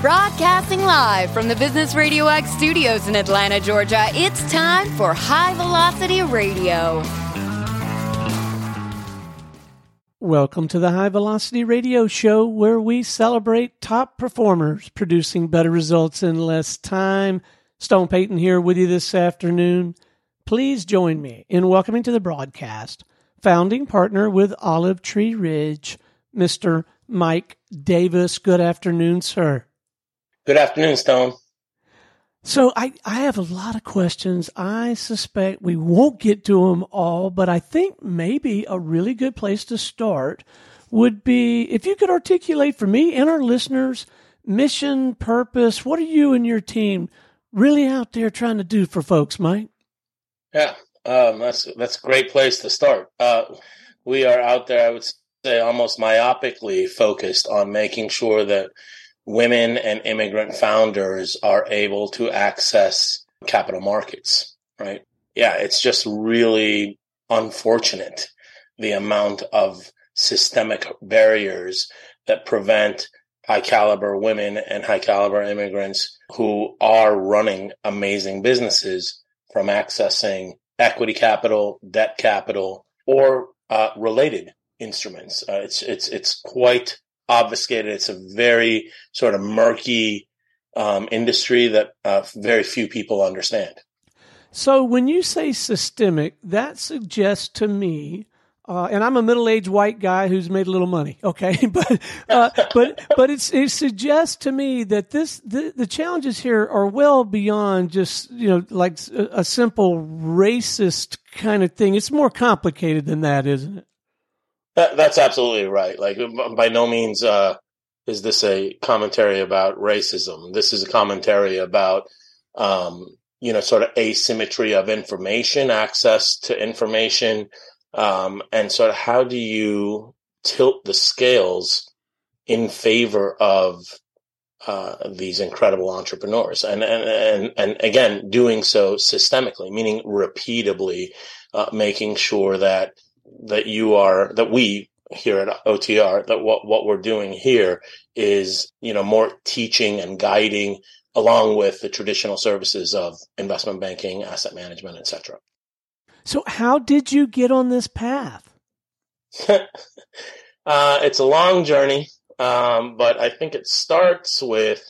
Broadcasting live from the Business Radio X studios in Atlanta, Georgia, it's time for High Velocity Radio. Welcome to the High Velocity Radio Show, where we celebrate top performers producing better results in less time. Stone Payton here with you this afternoon. Please join me in welcoming to the broadcast founding partner with Olive Tree Ridge, Mr. Mike Davis. Good afternoon, sir. Good afternoon, Stone. So I, I have a lot of questions. I suspect we won't get to them all, but I think maybe a really good place to start would be if you could articulate for me and our listeners mission, purpose. What are you and your team really out there trying to do for folks, Mike? Yeah, um, that's that's a great place to start. Uh, we are out there, I would say, almost myopically focused on making sure that women and immigrant founders are able to access capital markets. Right? Yeah, it's just really unfortunate the amount of systemic barriers that prevent high caliber women and high caliber immigrants who are running amazing businesses from accessing equity capital, debt capital, or uh, related instruments. Uh, it's it's it's quite obfuscated. It's a very sort of murky um, industry that uh, very few people understand. So when you say systemic, that suggests to me uh, and I'm a middle-aged white guy who's made a little money. Okay, but uh, but but it suggests to me that this the, the challenges here are well beyond just you know like a, a, simple racist kind of thing. It's more complicated than that, isn't it? That, that's absolutely right. Like by no means uh, is this a commentary about racism. This is a commentary about um, you know sort of asymmetry of information, access to information um, and sort of how do you tilt the scales in favor of uh, these incredible entrepreneurs and, and and and again doing so systemically meaning repeatably uh, making sure that that you are that we here at OTR that what what we're doing here is you know more teaching and guiding along with the traditional services of investment banking asset management etc so, how did you get on this path? uh, it's a long journey, um, but I think it starts with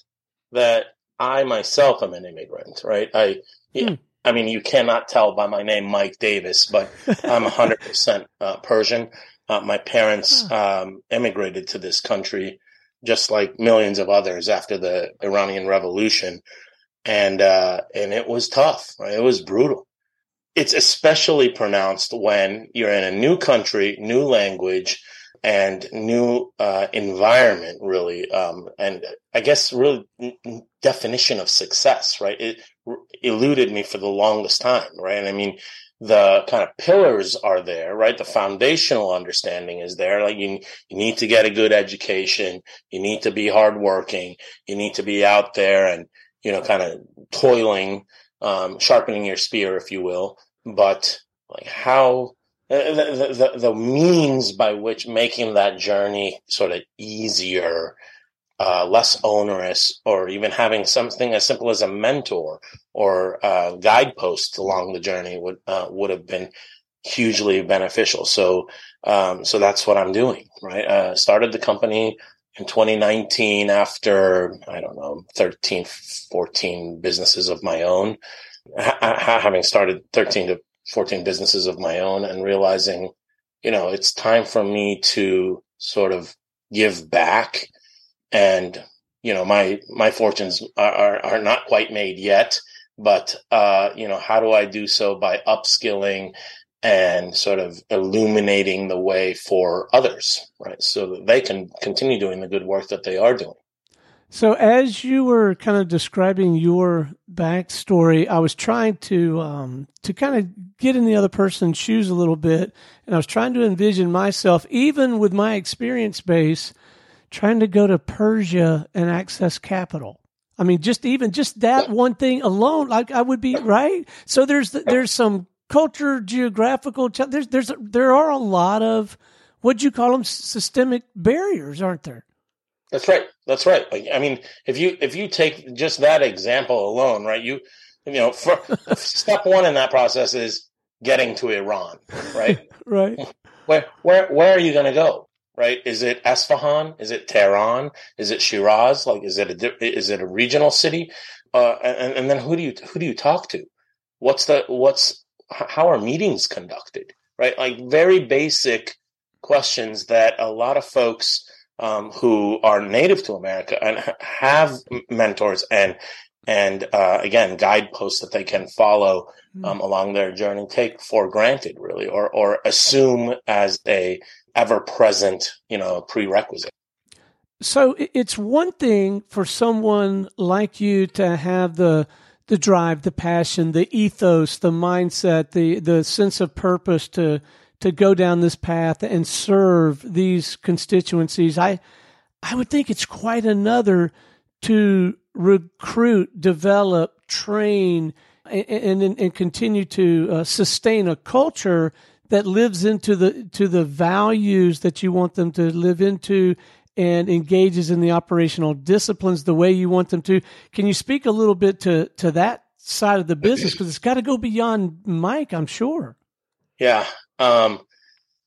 that I myself am an immigrant, right? I, yeah, hmm. I mean, you cannot tell by my name, Mike Davis, but I'm 100% uh, Persian. Uh, my parents um, immigrated to this country just like millions of others after the Iranian Revolution, and uh, and it was tough. Right? It was brutal it's especially pronounced when you're in a new country, new language, and new uh, environment, really. Um, and I guess, really, definition of success, right? It eluded me for the longest time, right? I mean, the kind of pillars are there, right? The foundational understanding is there. Like you, you need to get a good education. You need to be hardworking. You need to be out there and, you know, kind of toiling um, sharpening your spear, if you will. But like how the, the, the means by which making that journey sort of easier, uh, less onerous, or even having something as simple as a mentor or a guidepost along the journey would uh, would have been hugely beneficial. So, um, so that's what I'm doing. Right, uh, started the company in 2019 after i don't know 13 14 businesses of my own ha- having started 13 to 14 businesses of my own and realizing you know it's time for me to sort of give back and you know my my fortunes are are, are not quite made yet but uh you know how do i do so by upskilling and sort of illuminating the way for others, right? So that they can continue doing the good work that they are doing. So, as you were kind of describing your backstory, I was trying to um, to kind of get in the other person's shoes a little bit, and I was trying to envision myself, even with my experience base, trying to go to Persia and access capital. I mean, just even just that one thing alone, like I would be right. So there's there's some culture, geographical. There's there's there are a lot of what you call them systemic barriers, aren't there? That's right. That's right. Like, I mean, if you if you take just that example alone, right? You you know, for, step one in that process is getting to Iran, right? right. Where where where are you going to go? Right? Is it Esfahan? Is it Tehran? Is it Shiraz? Like, is it a is it a regional city? Uh, and, and then who do you who do you talk to? What's the what's how are meetings conducted? Right? Like very basic questions that a lot of folks um, who are native to America and have mentors and and uh, again guideposts that they can follow hmm. um, along their journey take for granted really or or assume as a ever present you know prerequisite. So it's one thing for someone like you to have the the drive the passion the ethos the mindset the the sense of purpose to to go down this path and serve these constituencies. I i would think it's quite another to recruit, develop, train, and, and, and continue to uh, sustain a culture that lives into the to the values that you want them to live into and engages in the operational disciplines the way you want them to. Can you speak a little bit to to that side of the business because it's got to go beyond Mike, I'm sure. Yeah. Um,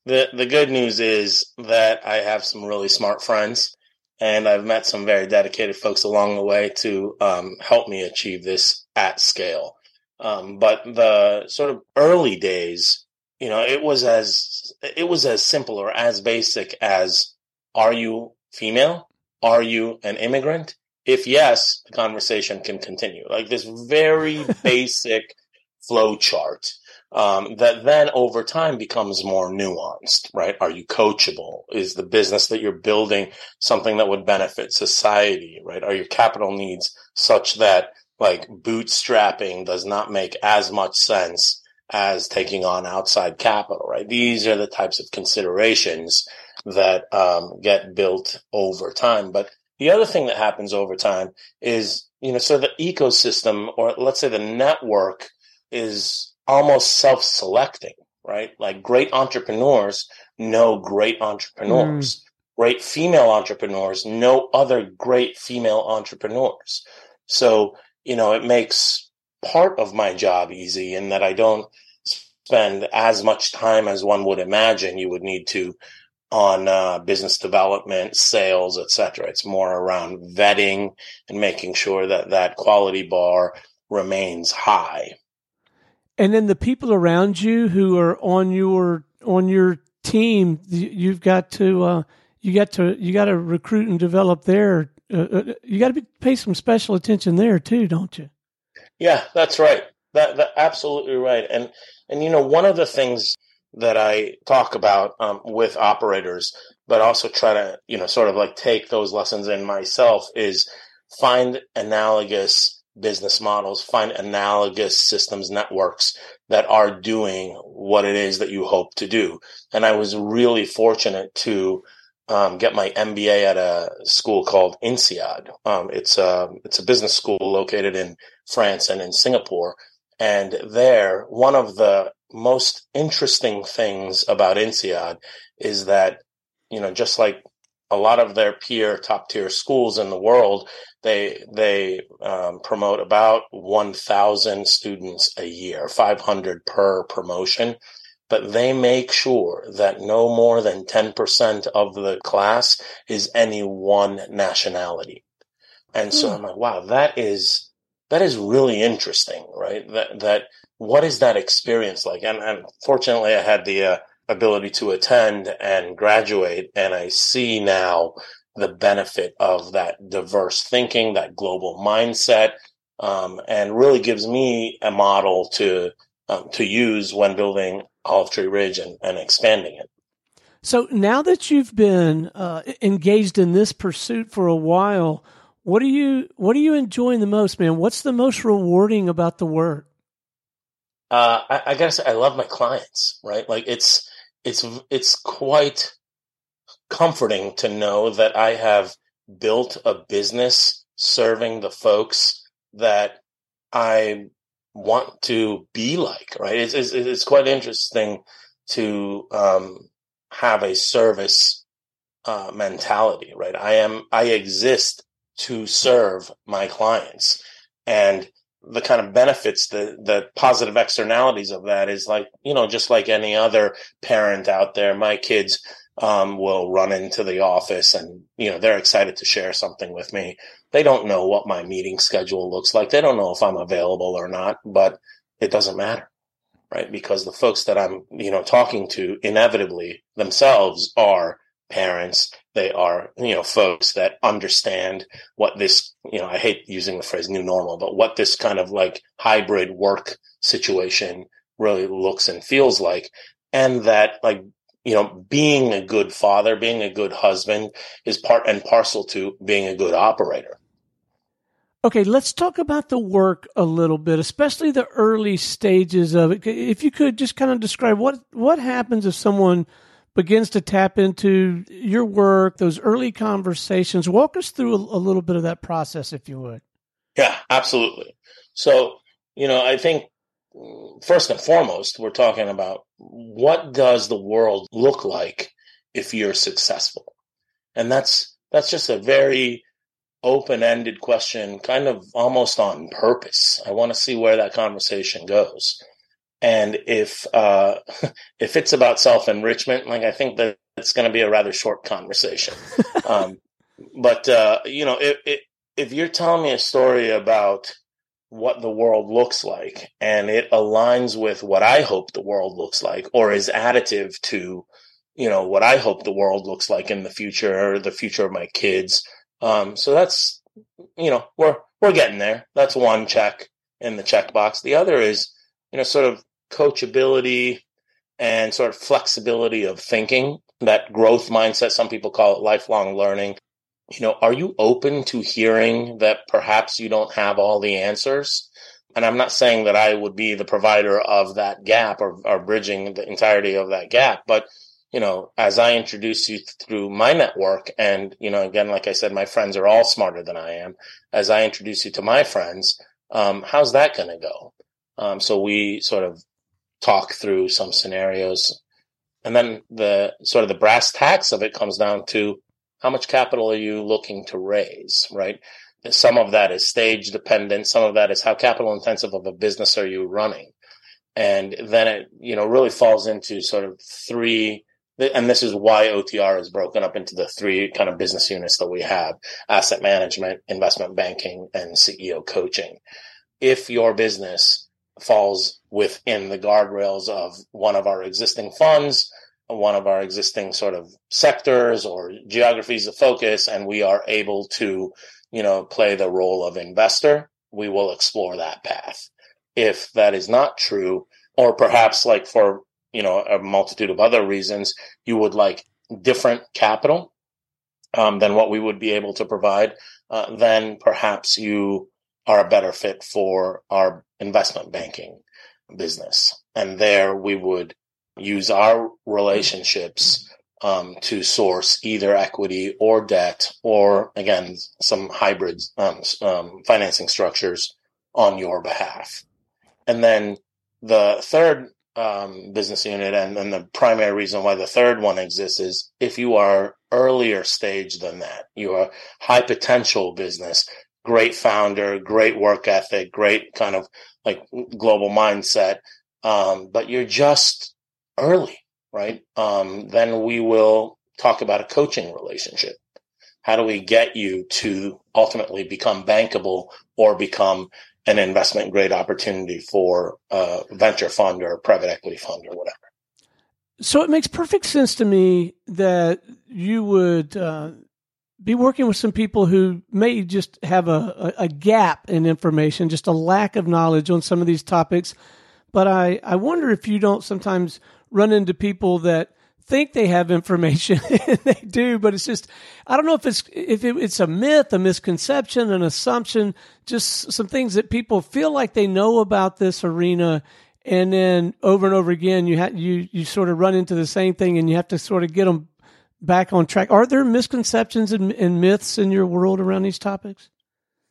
the the good news is that I have some really smart friends and I've met some very dedicated folks along the way to um, help me achieve this at scale. Um, but the sort of early days, you know, it was as it was as simple or as basic as: Are you female? Are you an immigrant? If yes, the conversation can continue. Like this very basic flow chart um, that then over time becomes more nuanced, right? Are you coachable? Is the business that you're building something that would benefit society, right? Are your capital needs such that like bootstrapping does not make as much sense as taking on outside capital, right? These are the types of considerations that um, get built over time. But the other thing that happens over time is, you know, so the ecosystem or let's say the network is almost self-selecting, right? Like great entrepreneurs know great entrepreneurs. Mm. Great female entrepreneurs know other great female entrepreneurs. So, you know, it makes part of my job easy in that I don't spend as much time as one would imagine you would need to on uh, business development, sales, etc. It's more around vetting and making sure that that quality bar remains high and then the people around you who are on your on your team you've got to uh, you got to you got to recruit and develop there uh, uh you got to pay some special attention there too don't you yeah that's right that, that absolutely right and and you know one of the things that i talk about um, with operators but also try to you know sort of like take those lessons in myself is find analogous business models, find analogous systems networks that are doing what it is that you hope to do. And I was really fortunate to um, get my MBA at a school called INSEAD. Um, it's a it's a business school located in France and in Singapore. And there, one of the most interesting things about INSEAD is that you know just like a lot of their peer top tier schools in the world they they um, promote about 1000 students a year 500 per promotion but they make sure that no more than 10% of the class is any one nationality and so mm. i'm like wow that is that is really interesting right that that what is that experience like and, and fortunately i had the uh, ability to attend and graduate. And I see now the benefit of that diverse thinking, that global mindset, um, and really gives me a model to um, to use when building Olive Tree Ridge and, and expanding it. So now that you've been uh, engaged in this pursuit for a while, what are you what are you enjoying the most, man? What's the most rewarding about the work? Uh, I, I gotta say, I love my clients. Right, like it's it's it's quite comforting to know that I have built a business serving the folks that I want to be like. Right? It's it's, it's quite interesting to um, have a service uh, mentality, right? I am, I exist to serve my clients. And the kind of benefits, the, the positive externalities of that is like, you know, just like any other parent out there, my kids, um, will run into the office and, you know, they're excited to share something with me. They don't know what my meeting schedule looks like. They don't know if I'm available or not, but it doesn't matter, right? Because the folks that I'm, you know, talking to inevitably themselves are parents. They are, you know, folks that understand what this, you know, I hate using the phrase new normal, but what this kind of like hybrid work situation really looks and feels like. And that like, you know, being a good father, being a good husband is part and parcel to being a good operator. Okay, let's talk about the work a little bit, especially the early stages of it. If you could just kind of describe what what happens if someone begins to tap into your work, those early conversations. Walk us through a, a little bit of that process, if you would. Yeah, absolutely. So, you know, I think first and foremost, we're talking about what does the world look like if you're successful? And that's that's just a very open-ended question, kind of almost on purpose. I want to see where that conversation goes. And if uh, if it's about self enrichment, like I think that it's going to be a rather short conversation. um, but uh, you know, if, if if you're telling me a story about what the world looks like and it aligns with what I hope the world looks like or is additive to, you know, what I hope the world looks like in the future or the future of my kids. Um, so that's, you know, we're, we're getting there. That's one check in the checkbox. The other is, you know, sort of coachability and sort of flexibility of thinking, that growth mindset. Some people call it lifelong learning you know, are you open to hearing that perhaps you don't have all the answers? And I'm not saying that I would be the provider of that gap or, or bridging the entirety of that gap, but you know, as I introduce you through my network, and you know, again, like I said, my friends are all smarter than I am. As I introduce you to my friends, um, how's that going to go? Um, so we sort of talk through some scenarios, and then the sort of the brass tacks of it comes down to how much capital are you looking to raise, right? Some of that is stage dependent. Some of that is how capital intensive of a business are you running? And then it, you know, really falls into sort of three, and this is why OTR is broken up into the three kind of business units that we have asset management, investment banking, and CEO coaching. If your business falls within the guardrails of one of our existing funds, one of our existing sort of sectors or geographies of focus and we are able to, you know, play the role of investor, we will explore that path. If that is not true, or perhaps like for, you know, a multitude of other reasons, you would like different capital um, than what we would be able to provide, uh, then perhaps you are a better fit for our investment banking business. And there we would use our relationships um, to source either equity or debt, or again, some hybrid um, um, financing structures on your behalf. And then the third um, business unit, and, and the primary reason why the third one exists is if you are earlier stage than that, you are high potential business, great founder, great work ethic, great kind of like global mindset, um, but you're just early, right? Um, then we will talk about a coaching relationship. How do we get you to ultimately become bankable or become an investment grade opportunity for a venture fund or a private equity fund or whatever? So it makes perfect sense to me that you would uh, be working with some people who may just have a, a, gap in information, just a lack of knowledge on some of these topics. But I, I wonder if you don't sometimes run into people that think they have information and they do, but it's just, I don't know if it's, if it, it's a myth, a misconception, an assumption, just some things that people feel like they know about this arena. And then over and over again, you have, you, you sort of run into the same thing and you have to sort of get them back on track. Are there misconceptions and, and myths in your world around these topics?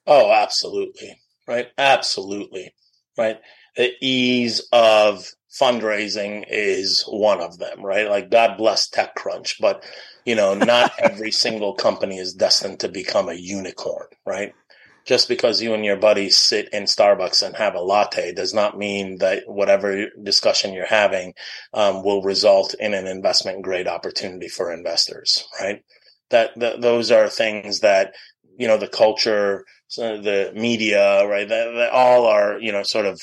Oh, absolutely. Right. Absolutely. Right. The ease of fundraising is one of them, right? Like God bless TechCrunch, but you know, not every single company is destined to become a unicorn, right? Just because you and your buddies sit in Starbucks and have a latte does not mean that whatever discussion you're having um, will result in an investment grade opportunity for investors, right? That, that those are things that you know the culture, the media, right? That, that all are you know sort of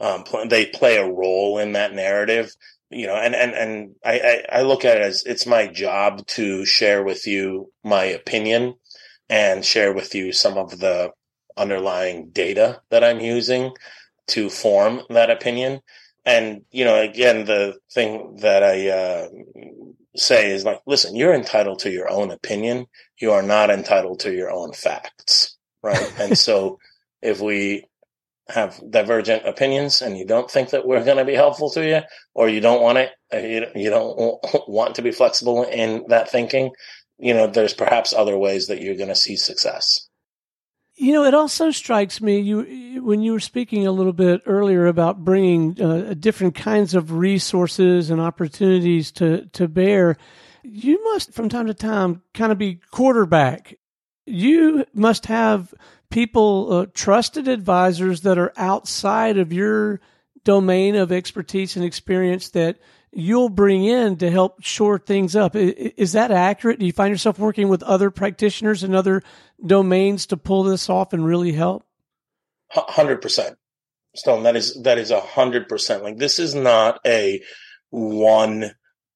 um, they play a role in that narrative you know and and and I, I, I look at it as it's my job to share with you my opinion and share with you some of the underlying data that i'm using to form that opinion. And you know again the thing that i uh, say is like listen you're entitled to your own opinion. You are not entitled to your own facts right? And so if we have divergent opinions and you don't think that we're going to be helpful to you or you don't want it uh, you, don't want to be flexible in that thinking you know there's perhaps other ways that you're going to see success. You know it also strikes me you when you were speaking a little bit earlier about bringing uh, different kinds of resources and opportunities to to bear you must from time to time kind of be quarterback you must have people, uh, trusted advisors that are outside of your domain of expertise and experience that you'll bring in to help shore things up. Is that accurate? Do you find yourself working with other practitioners and other domains to pull this off and really help? Hundred percent, Stone. That is that is a hundred percent. Like this is not a one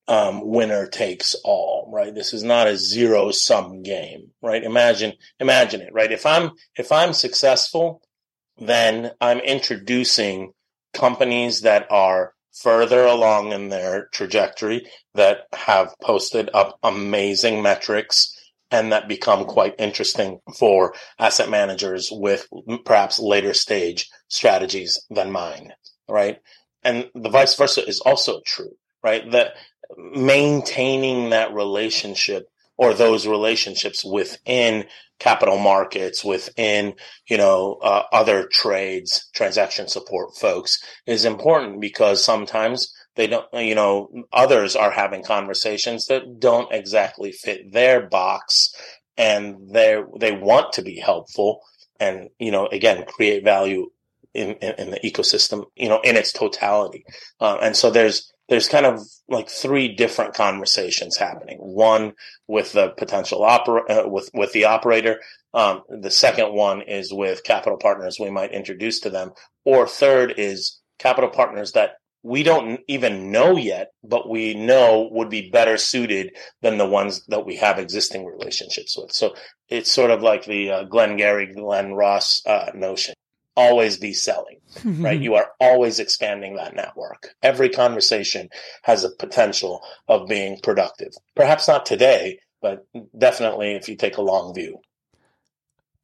um, winner takes all, right? This is not a zero sum game, right? Imagine, imagine it, right? If I'm, if I'm successful, then I'm introducing companies that are further along in their trajectory that have posted up amazing metrics and that become quite interesting for asset managers with perhaps later stage strategies than mine, right? And the vice versa is also true, right? That maintaining that relationship or those relationships within capital markets, within, you know, uh, other trades, transaction support folks is important because sometimes they don't, you know, others are having conversations that don't exactly fit their box and they they want to be helpful and, you know, again, create value in, in, in the ecosystem, you know, in its totality. Uh, and so there's, there's kind of like three different conversations happening. One with the potential opera, uh, with with the operator. Um, the second one is with capital partners we might introduce to them, or third is capital partners that we don't even know yet, but we know would be better suited than the ones that we have existing relationships with. So it's sort of like the uh, Glengarry, Glen Ross uh, notion always be selling, right? You are always expanding that network. Every conversation has a potential of being productive. Perhaps not today, but definitely if you take a long view.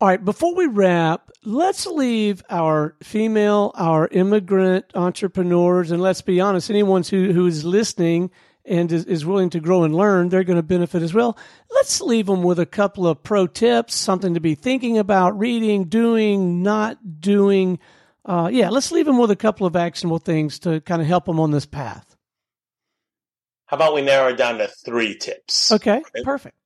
All right, before we wrap, let's leave our female, our immigrant entrepreneurs, and let's be honest, anyone who, who is listening and is, is willing to grow and learn, they're going to benefit as well. Let's leave them with a couple of pro tips, something to be thinking about, reading, doing, not doing. Uh, yeah, let's leave them with a couple of actionable things to kind of help them on this path. How about we narrow it down to three tips? Okay, right? perfect.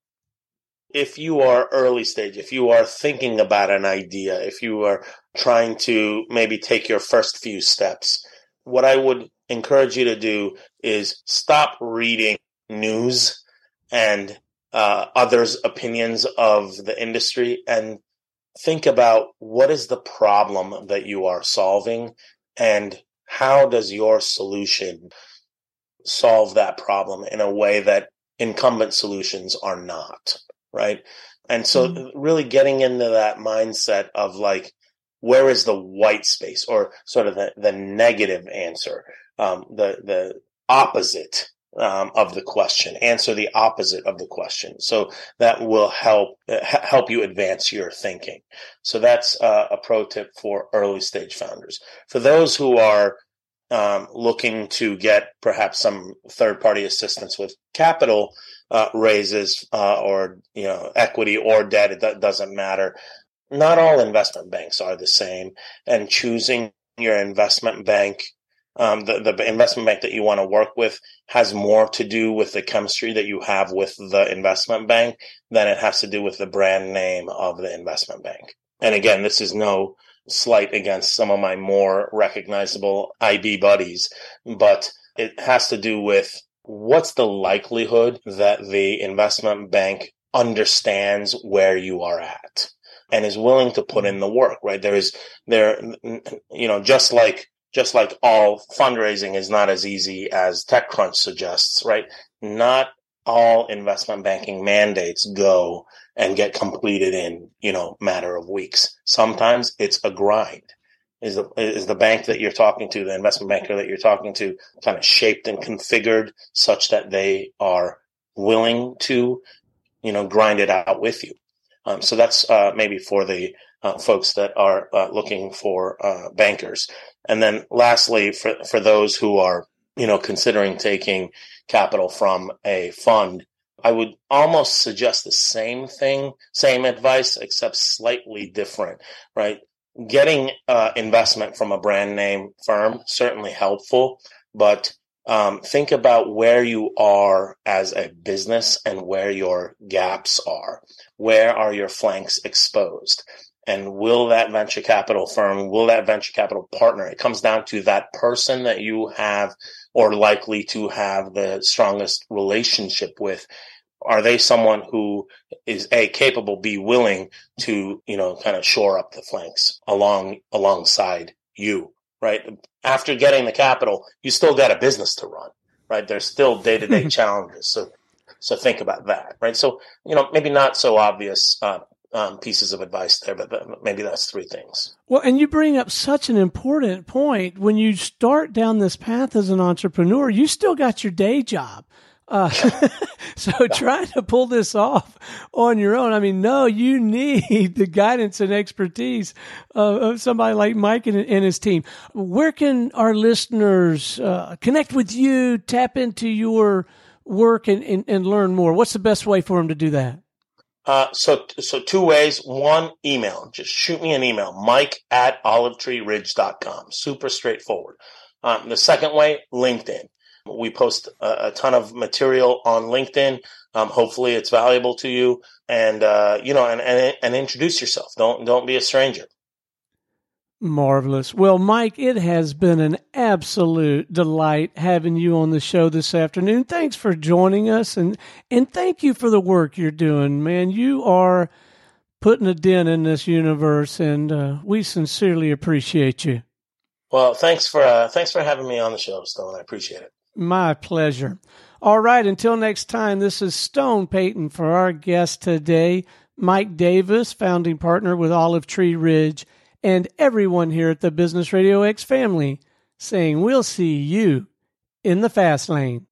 If you are early stage, if you are thinking about an idea, if you are trying to maybe take your first few steps, what I would encourage you to do is stop reading news and uh, others' opinions of the industry and think about what is the problem that you are solving and how does your solution solve that problem in a way that incumbent solutions are not right and so mm-hmm. really getting into that mindset of like where is the white space or sort of the, the negative answer um, the the opposite um, of the question. Answer the opposite of the question. So that will help uh, help you advance your thinking. So that's uh, a pro tip for early stage founders. For those who are um, looking to get perhaps some third party assistance with capital uh, raises uh, or you know equity or debt, it doesn't matter. Not all investment banks are the same, and choosing your investment bank um, the, the investment bank that you want to work with has more to do with the chemistry that you have with the investment bank than it has to do with the brand name of the investment bank. And again, this is no slight against some of my more recognizable IB buddies, but it has to do with what's the likelihood that the investment bank understands where you are at and is willing to put in the work, right? There is there, you know, just like just like all fundraising is not as easy as TechCrunch suggests, right? Not all investment banking mandates go and get completed in, you know, matter of weeks. Sometimes it's a grind. Is the, is the bank that you're talking to, the investment banker that you're talking to, kind of shaped and configured such that they are willing to, you know, grind it out with you. Um, so that's uh, maybe for the uh, folks that are uh, looking for uh, bankers. And then lastly, for, for those who are, you know, considering taking capital from a fund, I would almost suggest the same thing, same advice, except slightly different, right? Getting uh, investment from a brand name firm, certainly helpful, but um, think about where you are as a business and where your gaps are. Where are your flanks exposed? And will that venture capital firm, will that venture capital partner, it comes down to that person that you have or likely to have the strongest relationship with. Are they someone who is a capable, be willing to, you know, kind of shore up the flanks along, alongside you, right? After getting the capital, you still got a business to run, right? There's still day to day challenges. So, so think about that, right? So, you know, maybe not so obvious, uh, um, pieces of advice there, but maybe that's three things. Well, and you bring up such an important point. When you start down this path as an entrepreneur, you still got your day job. Uh, so trying to pull this off on your own, I mean, no, you need the guidance and expertise of, of somebody like Mike and, and, his team. Where can our listeners uh, connect with you, tap into your work, and, and, and learn more? What's the best way for them to do that? Uh, so, so two ways. One, email. Just shoot me an email, mike at olivetreeridge.com. Super straightforward. Um, the second way, LinkedIn. We post a, a ton of material on LinkedIn. Um, hopefully it's valuable to you and, uh, you know, and, and, and introduce yourself. Don't, don't be a stranger. Marvelous. Well, Mike, it has been an absolute delight having you on the show this afternoon. Thanks for joining us and and thank you for the work you're doing, man. You are putting a dent in this universe and uh, we sincerely appreciate you. Well, thanks for uh, thanks for having me on the show, Stone. I appreciate it. My pleasure. All right, until next time, this is Stone Payton for our guest today, Mike Davis, founding partner with Olive Tree Ridge and everyone here at the Business Radio X family saying we'll see you in the fast lane.